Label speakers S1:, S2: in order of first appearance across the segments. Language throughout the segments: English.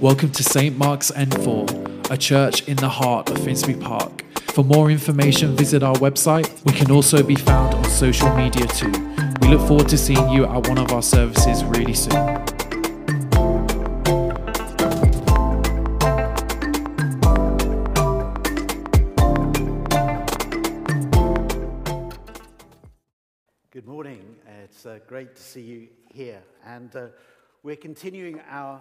S1: Welcome to St. Mark's N4, a church in the heart of Finsbury Park. For more information, visit our website. We can also be found on social media too. We look forward to seeing you at one of our services really soon.
S2: Good morning. It's uh, great to see you here. And uh, we're continuing our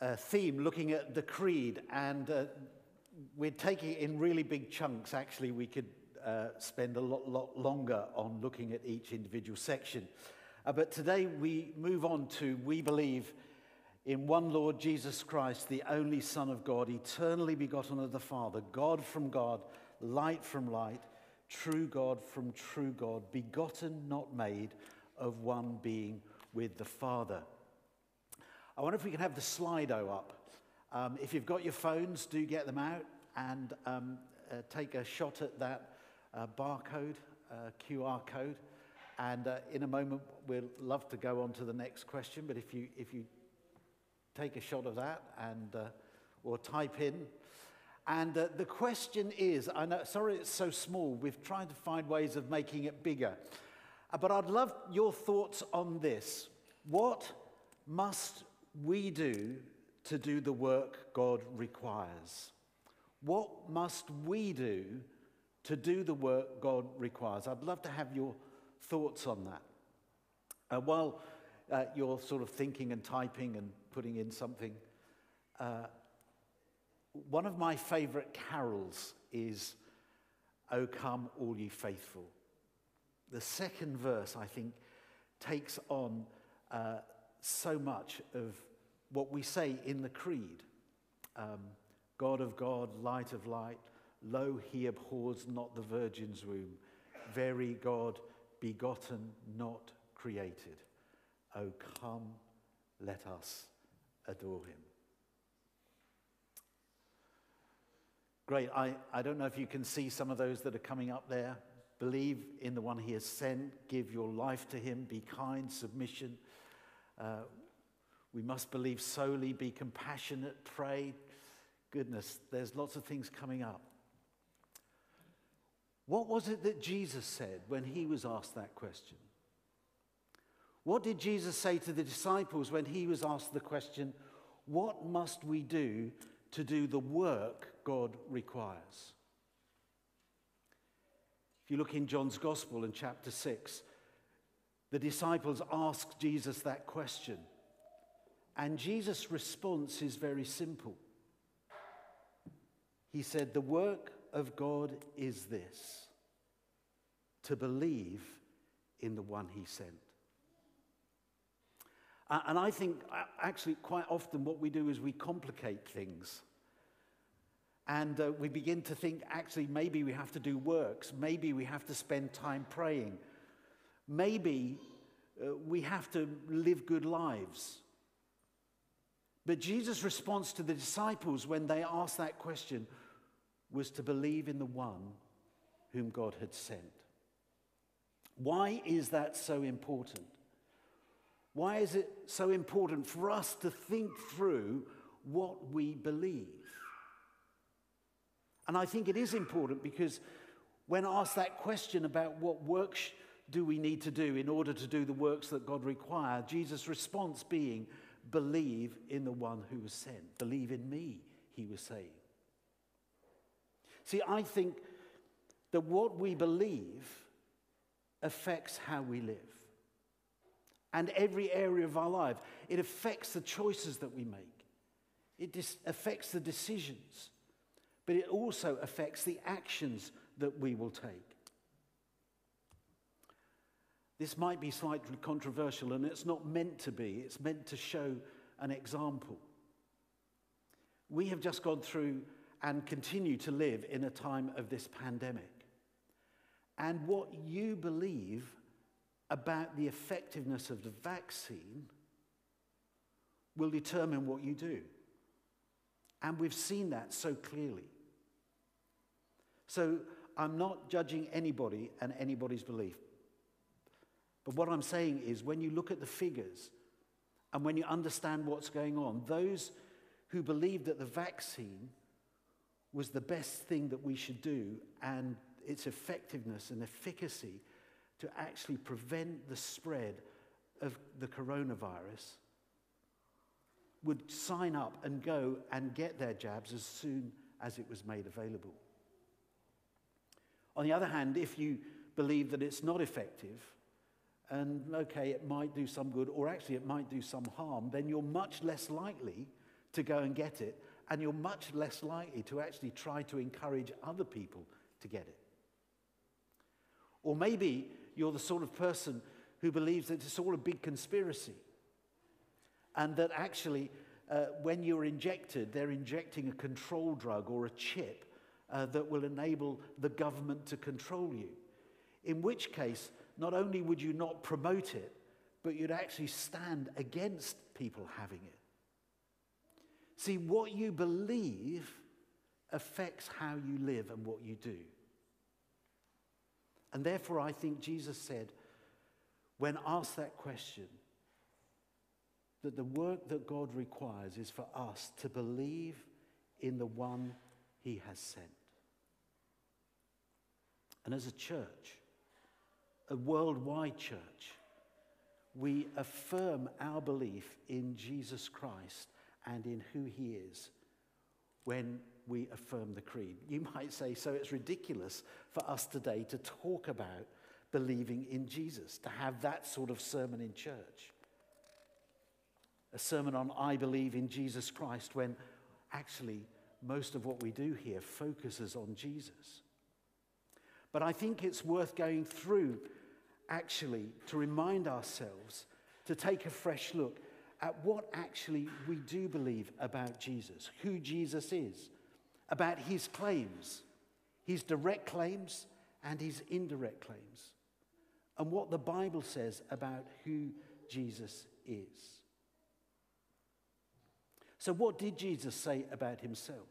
S2: uh, theme looking at the creed. And uh, we're taking it in really big chunks. Actually, we could uh, spend a lot, lot longer on looking at each individual section. Uh, but today we move on to we believe in one Lord Jesus Christ, the only Son of God, eternally begotten of the Father, God from God, light from light, true God from true God, begotten, not made, of one being with the Father. I wonder if we can have the Slido up. Um, if you've got your phones, do get them out and um, uh, take a shot at that uh, barcode, uh, QR code. And uh, in a moment, we'll love to go on to the next question. But if you, if you take a shot of that and uh, or type in. And uh, the question is, I know, sorry it's so small. We've tried to find ways of making it bigger. But I'd love your thoughts on this. What must we do to do the work God requires? What must we do to do the work God requires? I'd love to have your thoughts on that. Uh, while uh, you're sort of thinking and typing and putting in something, uh, one of my favorite carols is O Come, All Ye Faithful. The second verse, I think, takes on uh, so much of what we say in the Creed um, God of God, light of light, lo, he abhors not the virgin's womb, very God, begotten, not created. O come, let us adore him. Great. I, I don't know if you can see some of those that are coming up there. Believe in the one he has sent. Give your life to him. Be kind, submission. Uh, we must believe solely, be compassionate, pray. Goodness, there's lots of things coming up. What was it that Jesus said when he was asked that question? What did Jesus say to the disciples when he was asked the question, What must we do to do the work God requires? If you look in John's Gospel in chapter 6, the disciples ask Jesus that question. And Jesus' response is very simple. He said, The work of God is this to believe in the one he sent. And I think actually, quite often, what we do is we complicate things. And uh, we begin to think, actually, maybe we have to do works. Maybe we have to spend time praying. Maybe uh, we have to live good lives. But Jesus' response to the disciples when they asked that question was to believe in the one whom God had sent. Why is that so important? Why is it so important for us to think through what we believe? And I think it is important because when asked that question about what works do we need to do in order to do the works that God requires, Jesus' response being, believe in the one who was sent. Believe in me, he was saying. See, I think that what we believe affects how we live and every area of our life. It affects the choices that we make, it dis- affects the decisions, but it also affects the actions that we will take. This might be slightly controversial, and it's not meant to be. It's meant to show an example. We have just gone through and continue to live in a time of this pandemic. And what you believe about the effectiveness of the vaccine will determine what you do. And we've seen that so clearly. So I'm not judging anybody and anybody's belief. But what I'm saying is when you look at the figures and when you understand what's going on, those who believe that the vaccine was the best thing that we should do and its effectiveness and efficacy to actually prevent the spread of the coronavirus would sign up and go and get their jabs as soon as it was made available. On the other hand, if you believe that it's not effective, and okay, it might do some good, or actually it might do some harm, then you're much less likely to go and get it, and you're much less likely to actually try to encourage other people to get it. Or maybe you're the sort of person who believes that it's all a big conspiracy and that actually, uh, when you're injected, they're injecting a control drug or a chip uh, that will enable the government to control you. In which case, not only would you not promote it, but you'd actually stand against people having it. See, what you believe affects how you live and what you do. And therefore, I think Jesus said, when asked that question, that the work that God requires is for us to believe in the one he has sent. And as a church, a worldwide church, we affirm our belief in Jesus Christ and in who he is when we affirm the creed. You might say, so it's ridiculous for us today to talk about believing in Jesus, to have that sort of sermon in church. A sermon on I believe in Jesus Christ when actually most of what we do here focuses on Jesus. But I think it's worth going through actually to remind ourselves to take a fresh look at what actually we do believe about Jesus, who Jesus is, about his claims, his direct claims and his indirect claims, and what the Bible says about who Jesus is. So, what did Jesus say about himself?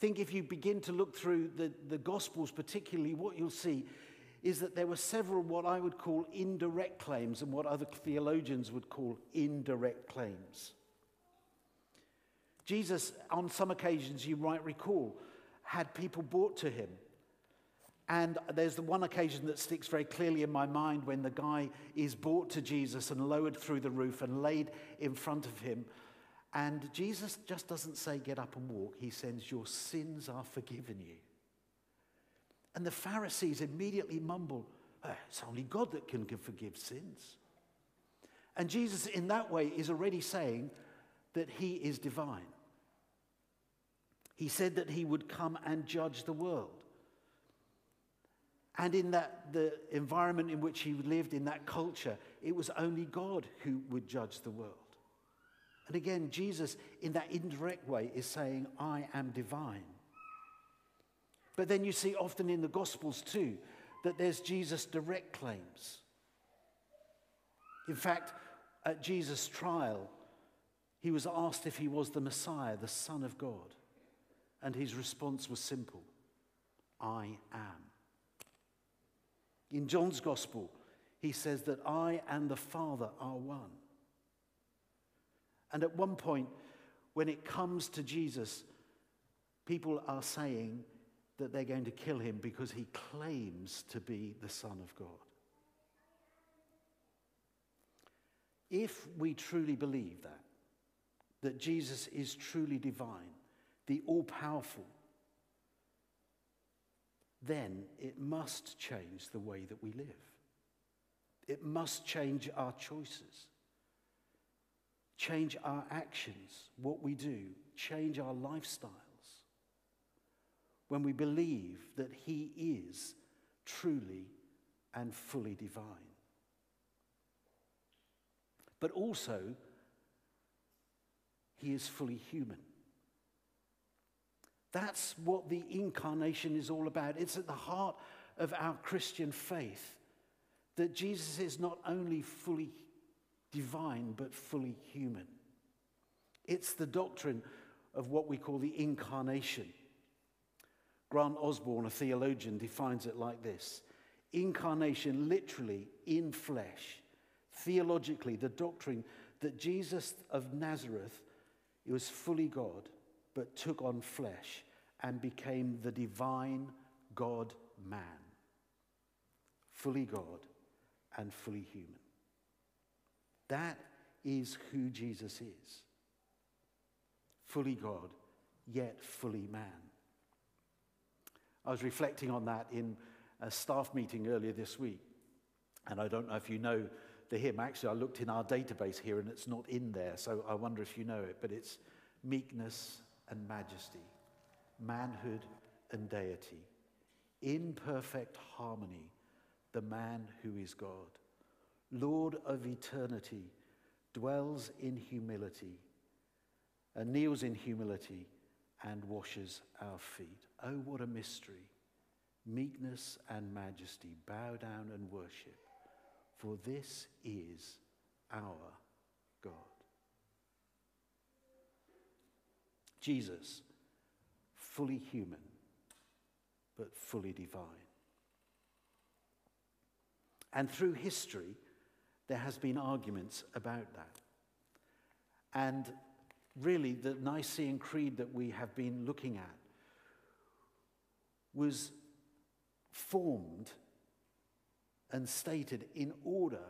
S2: think if you begin to look through the, the Gospels, particularly, what you'll see is that there were several what I would call indirect claims and what other theologians would call indirect claims. Jesus, on some occasions, you might recall, had people brought to him. And there's the one occasion that sticks very clearly in my mind when the guy is brought to Jesus and lowered through the roof and laid in front of him. And Jesus just doesn't say, Get up and walk. He says, Your sins are forgiven you. And the Pharisees immediately mumble, oh, It's only God that can forgive sins. And Jesus, in that way, is already saying that he is divine. He said that he would come and judge the world. And in that, the environment in which he lived, in that culture, it was only God who would judge the world. And again, Jesus, in that indirect way, is saying, I am divine. But then you see often in the Gospels too that there's Jesus' direct claims. In fact, at Jesus' trial, he was asked if he was the Messiah, the Son of God. And his response was simple I am. In John's Gospel, he says that I and the Father are one. And at one point, when it comes to Jesus, people are saying that they're going to kill him because he claims to be the Son of God. If we truly believe that, that Jesus is truly divine, the all powerful, then it must change the way that we live. It must change our choices change our actions, what we do, change our lifestyles. When we believe that He is truly and fully divine. But also, He is fully human. That's what the incarnation is all about. It's at the heart of our Christian faith that Jesus is not only fully divine but fully human. It's the doctrine of what we call the incarnation. Grant Osborne, a theologian, defines it like this Incarnation, literally in flesh, theologically, the doctrine that Jesus of Nazareth he was fully God, but took on flesh and became the divine God man. Fully God and fully human. That is who Jesus is. Fully God, yet fully man. I was reflecting on that in a staff meeting earlier this week. And I don't know if you know the hymn. Actually, I looked in our database here and it's not in there, so I wonder if you know it. But it's meekness and majesty, manhood and deity, in perfect harmony, the man who is God, Lord of eternity, dwells in humility, and kneels in humility and washes our feet. Oh, what a mystery! Meekness and majesty, bow down and worship for this is our God. Jesus, fully human, but fully divine. And through history, there has been arguments about that. And really, the Nicene Creed that we have been looking at was formed and stated in order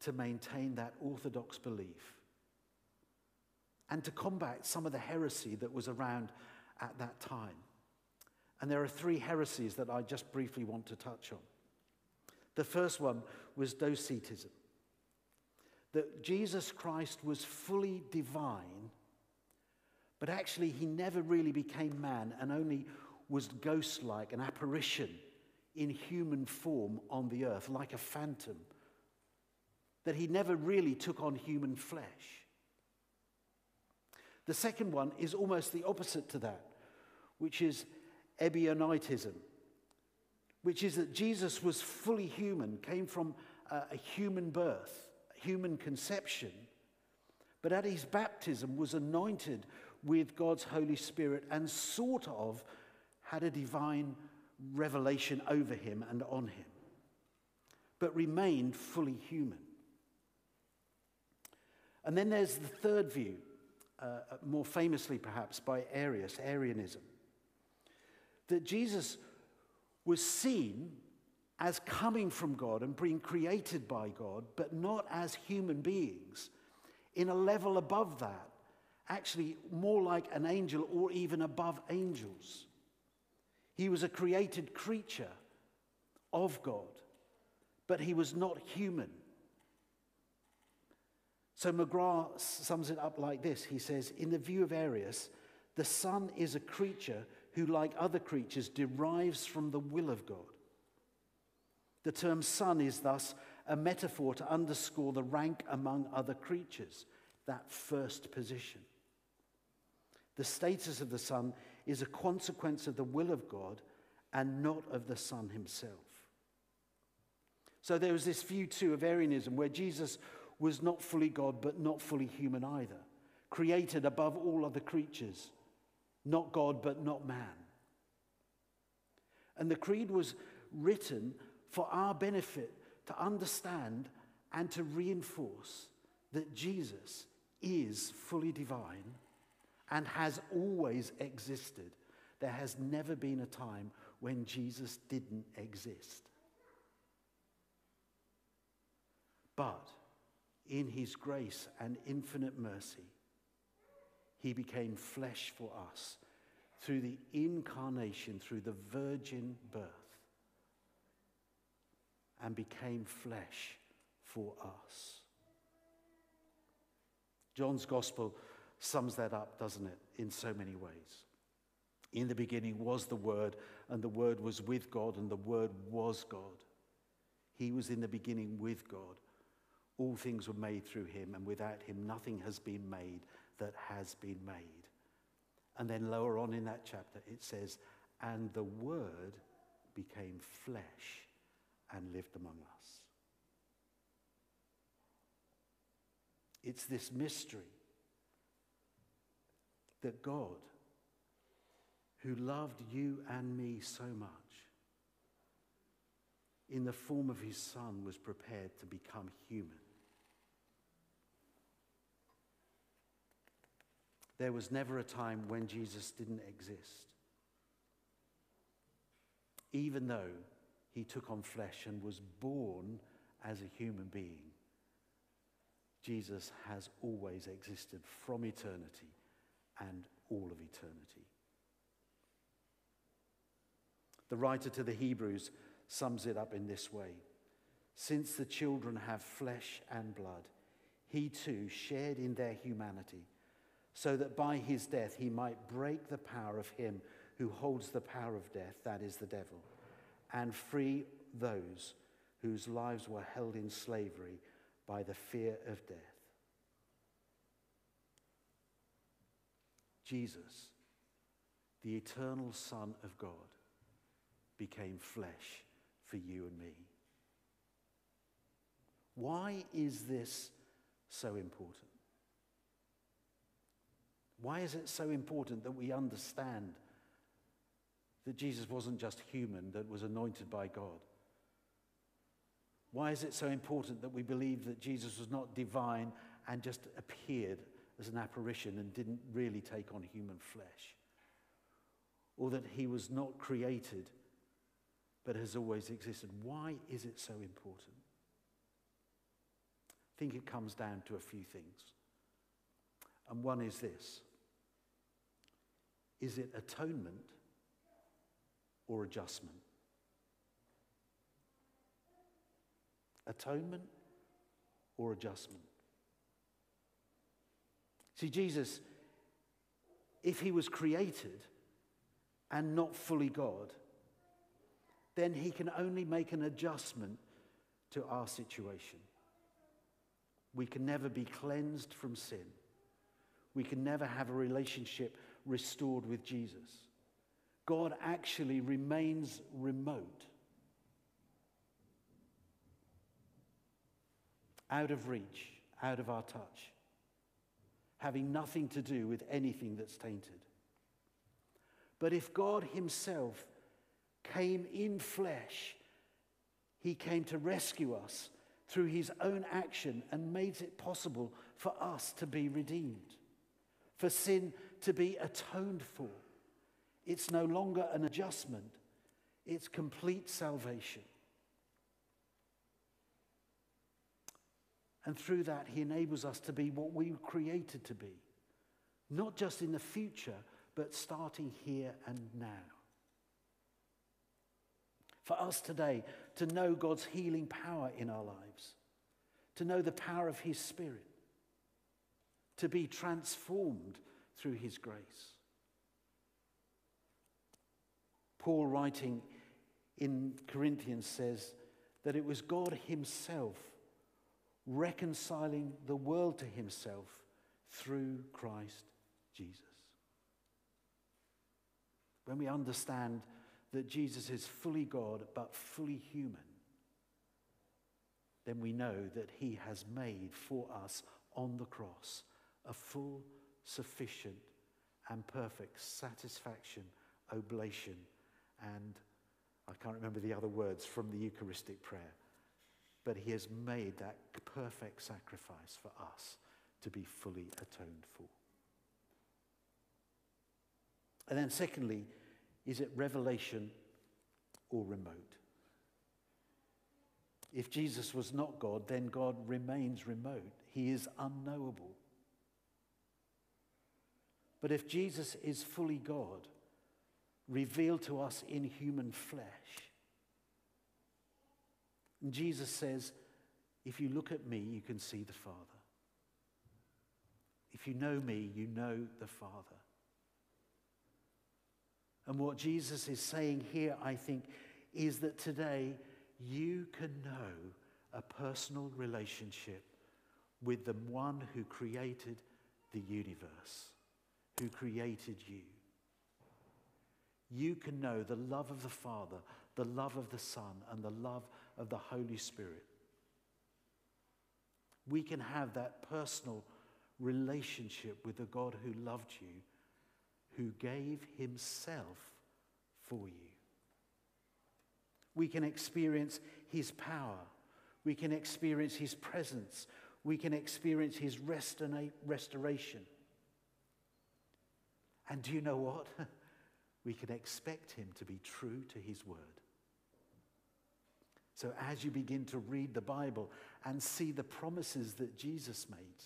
S2: to maintain that orthodox belief and to combat some of the heresy that was around at that time. And there are three heresies that I just briefly want to touch on. The first one was Docetism, that Jesus Christ was fully divine, but actually he never really became man and only was ghost like, an apparition in human form on the earth, like a phantom, that he never really took on human flesh. The second one is almost the opposite to that, which is Ebionitism, which is that Jesus was fully human, came from a, human birth, human conception, but at his baptism was anointed with God's Holy Spirit and sort of had a divine revelation over him and on him, but remained fully human. And then there's the third view, uh, more famously perhaps by Arius, Arianism, that Jesus was seen as coming from God and being created by God, but not as human beings, in a level above that, actually more like an angel or even above angels. He was a created creature of God, but he was not human. So McGrath sums it up like this He says, In the view of Arius, the Son is a creature who, like other creatures, derives from the will of God. The term Son is thus a metaphor to underscore the rank among other creatures, that first position. The status of the Son is a consequence of the will of God and not of the Son himself. So there was this view too of Arianism where Jesus was not fully God but not fully human either, created above all other creatures, not God but not man. And the creed was written for our benefit to understand and to reinforce that Jesus is fully divine and has always existed. There has never been a time when Jesus didn't exist. But in his grace and infinite mercy, he became flesh for us through the incarnation, through the virgin birth, and became flesh for us. John's gospel sums that up, doesn't it, in so many ways. In the beginning was the Word, and the Word was with God, and the Word was God. He was in the beginning with God. All things were made through him, and without him, nothing has been made that has been made. And then lower on in that chapter, it says, And the Word became flesh and lived among us. It's this mystery that God, who loved you and me so much, in the form of his son, was prepared to become human. There was never a time when Jesus didn't exist. Even though he took on flesh and was born as a human being, Jesus has always existed from eternity and all of eternity. The writer to the Hebrews sums it up in this way. Since the children have flesh and blood, he too shared in their humanity, so that by his death he might break the power of him who holds the power of death, that is the devil, and free those whose lives were held in slavery by the fear of death. Jesus, the eternal Son of God, became flesh for you and me. Why is this so important? Why is it so important that we understand that Jesus wasn't just human, that was anointed by God? Why is it so important that we believe that Jesus was not divine and just appeared as an apparition and didn't really take on human flesh? Or that he was not created but has always existed. Why is it so important? I think it comes down to a few things. And one is this Is it atonement or adjustment? Atonement or adjustment? See, Jesus, if he was created and not fully God, then he can only make an adjustment to our situation. We can never be cleansed from sin. We can never have a relationship restored with Jesus. God actually remains remote, out of reach, out of our touch, having nothing to do with anything that's tainted. But if God Himself came in flesh. He came to rescue us through his own action and made it possible for us to be redeemed, for sin to be atoned for. It's no longer an adjustment, it's complete salvation. And through that, he enables us to be what we were created to be, not just in the future, but starting here and now for us today to know God's healing power in our lives, to know the power of His Spirit, to be transformed through His grace. Paul, writing in Corinthians, says that it was God Himself reconciling the world to Himself through Christ Jesus. When we understand that Jesus is fully God but fully human, then we know that he has made for us on the cross a full, sufficient, and perfect satisfaction, oblation, and I can't remember the other words from the Eucharistic prayer, but he has made that perfect sacrifice for us to be fully atoned for. And then, secondly, is it revelation or remote? If Jesus was not God, then God remains remote. He is unknowable. But if Jesus is fully God, revealed to us in human flesh, and Jesus says, if you look at me, you can see the Father. If you know me, you know the Father. And what Jesus is saying here, I think, is that today you can know a personal relationship with the one who created the universe, who created you. You can know the love of the Father, the love of the Son, and the love of the Holy Spirit. We can have that personal relationship with the God who loved you who gave himself for you. We can experience his power. We can experience his presence. We can experience his restoration. And do you know what? We can expect him to be true to his word. So, as you begin to read the Bible and see the promises that Jesus made,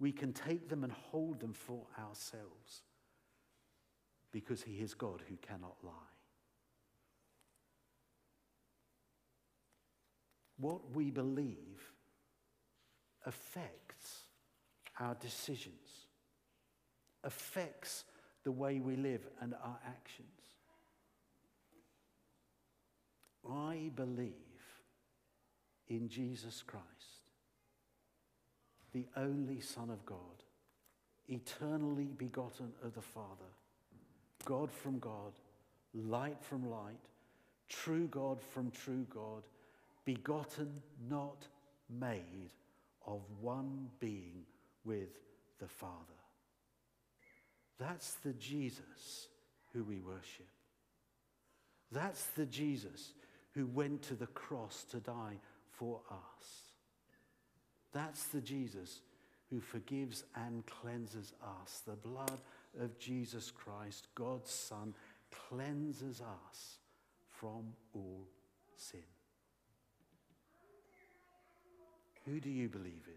S2: we can take them and hold them for ourselves because he is God who cannot lie. What we believe affects our decisions, affects the way we live and our actions. I believe in Jesus Christ, the only Son of God, eternally begotten of the Father, God from God, light from light, true God from true God, begotten, not made, of one being with the Father. That's the Jesus who we worship. That's the Jesus who went to the cross to die for us. That's the Jesus who forgives and cleanses us. The blood of Jesus Christ, God's Son, cleanses us from all sin. Who do you believe in?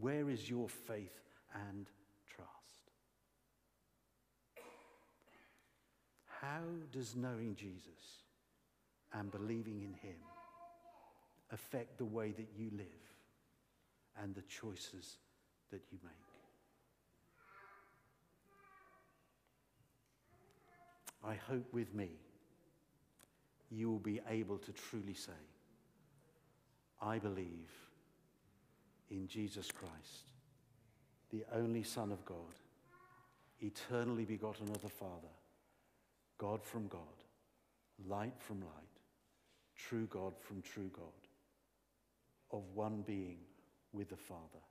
S2: Where is your faith and trust? How does knowing Jesus and believing in him affect the way that you live and the choices that you make? I hope with me you will be able to truly say, I believe in Jesus Christ, the only Son of God, eternally begotten of the Father, God from God, light from light, true God from true God, of one being with the Father.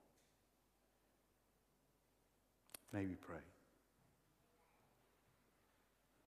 S2: May we pray.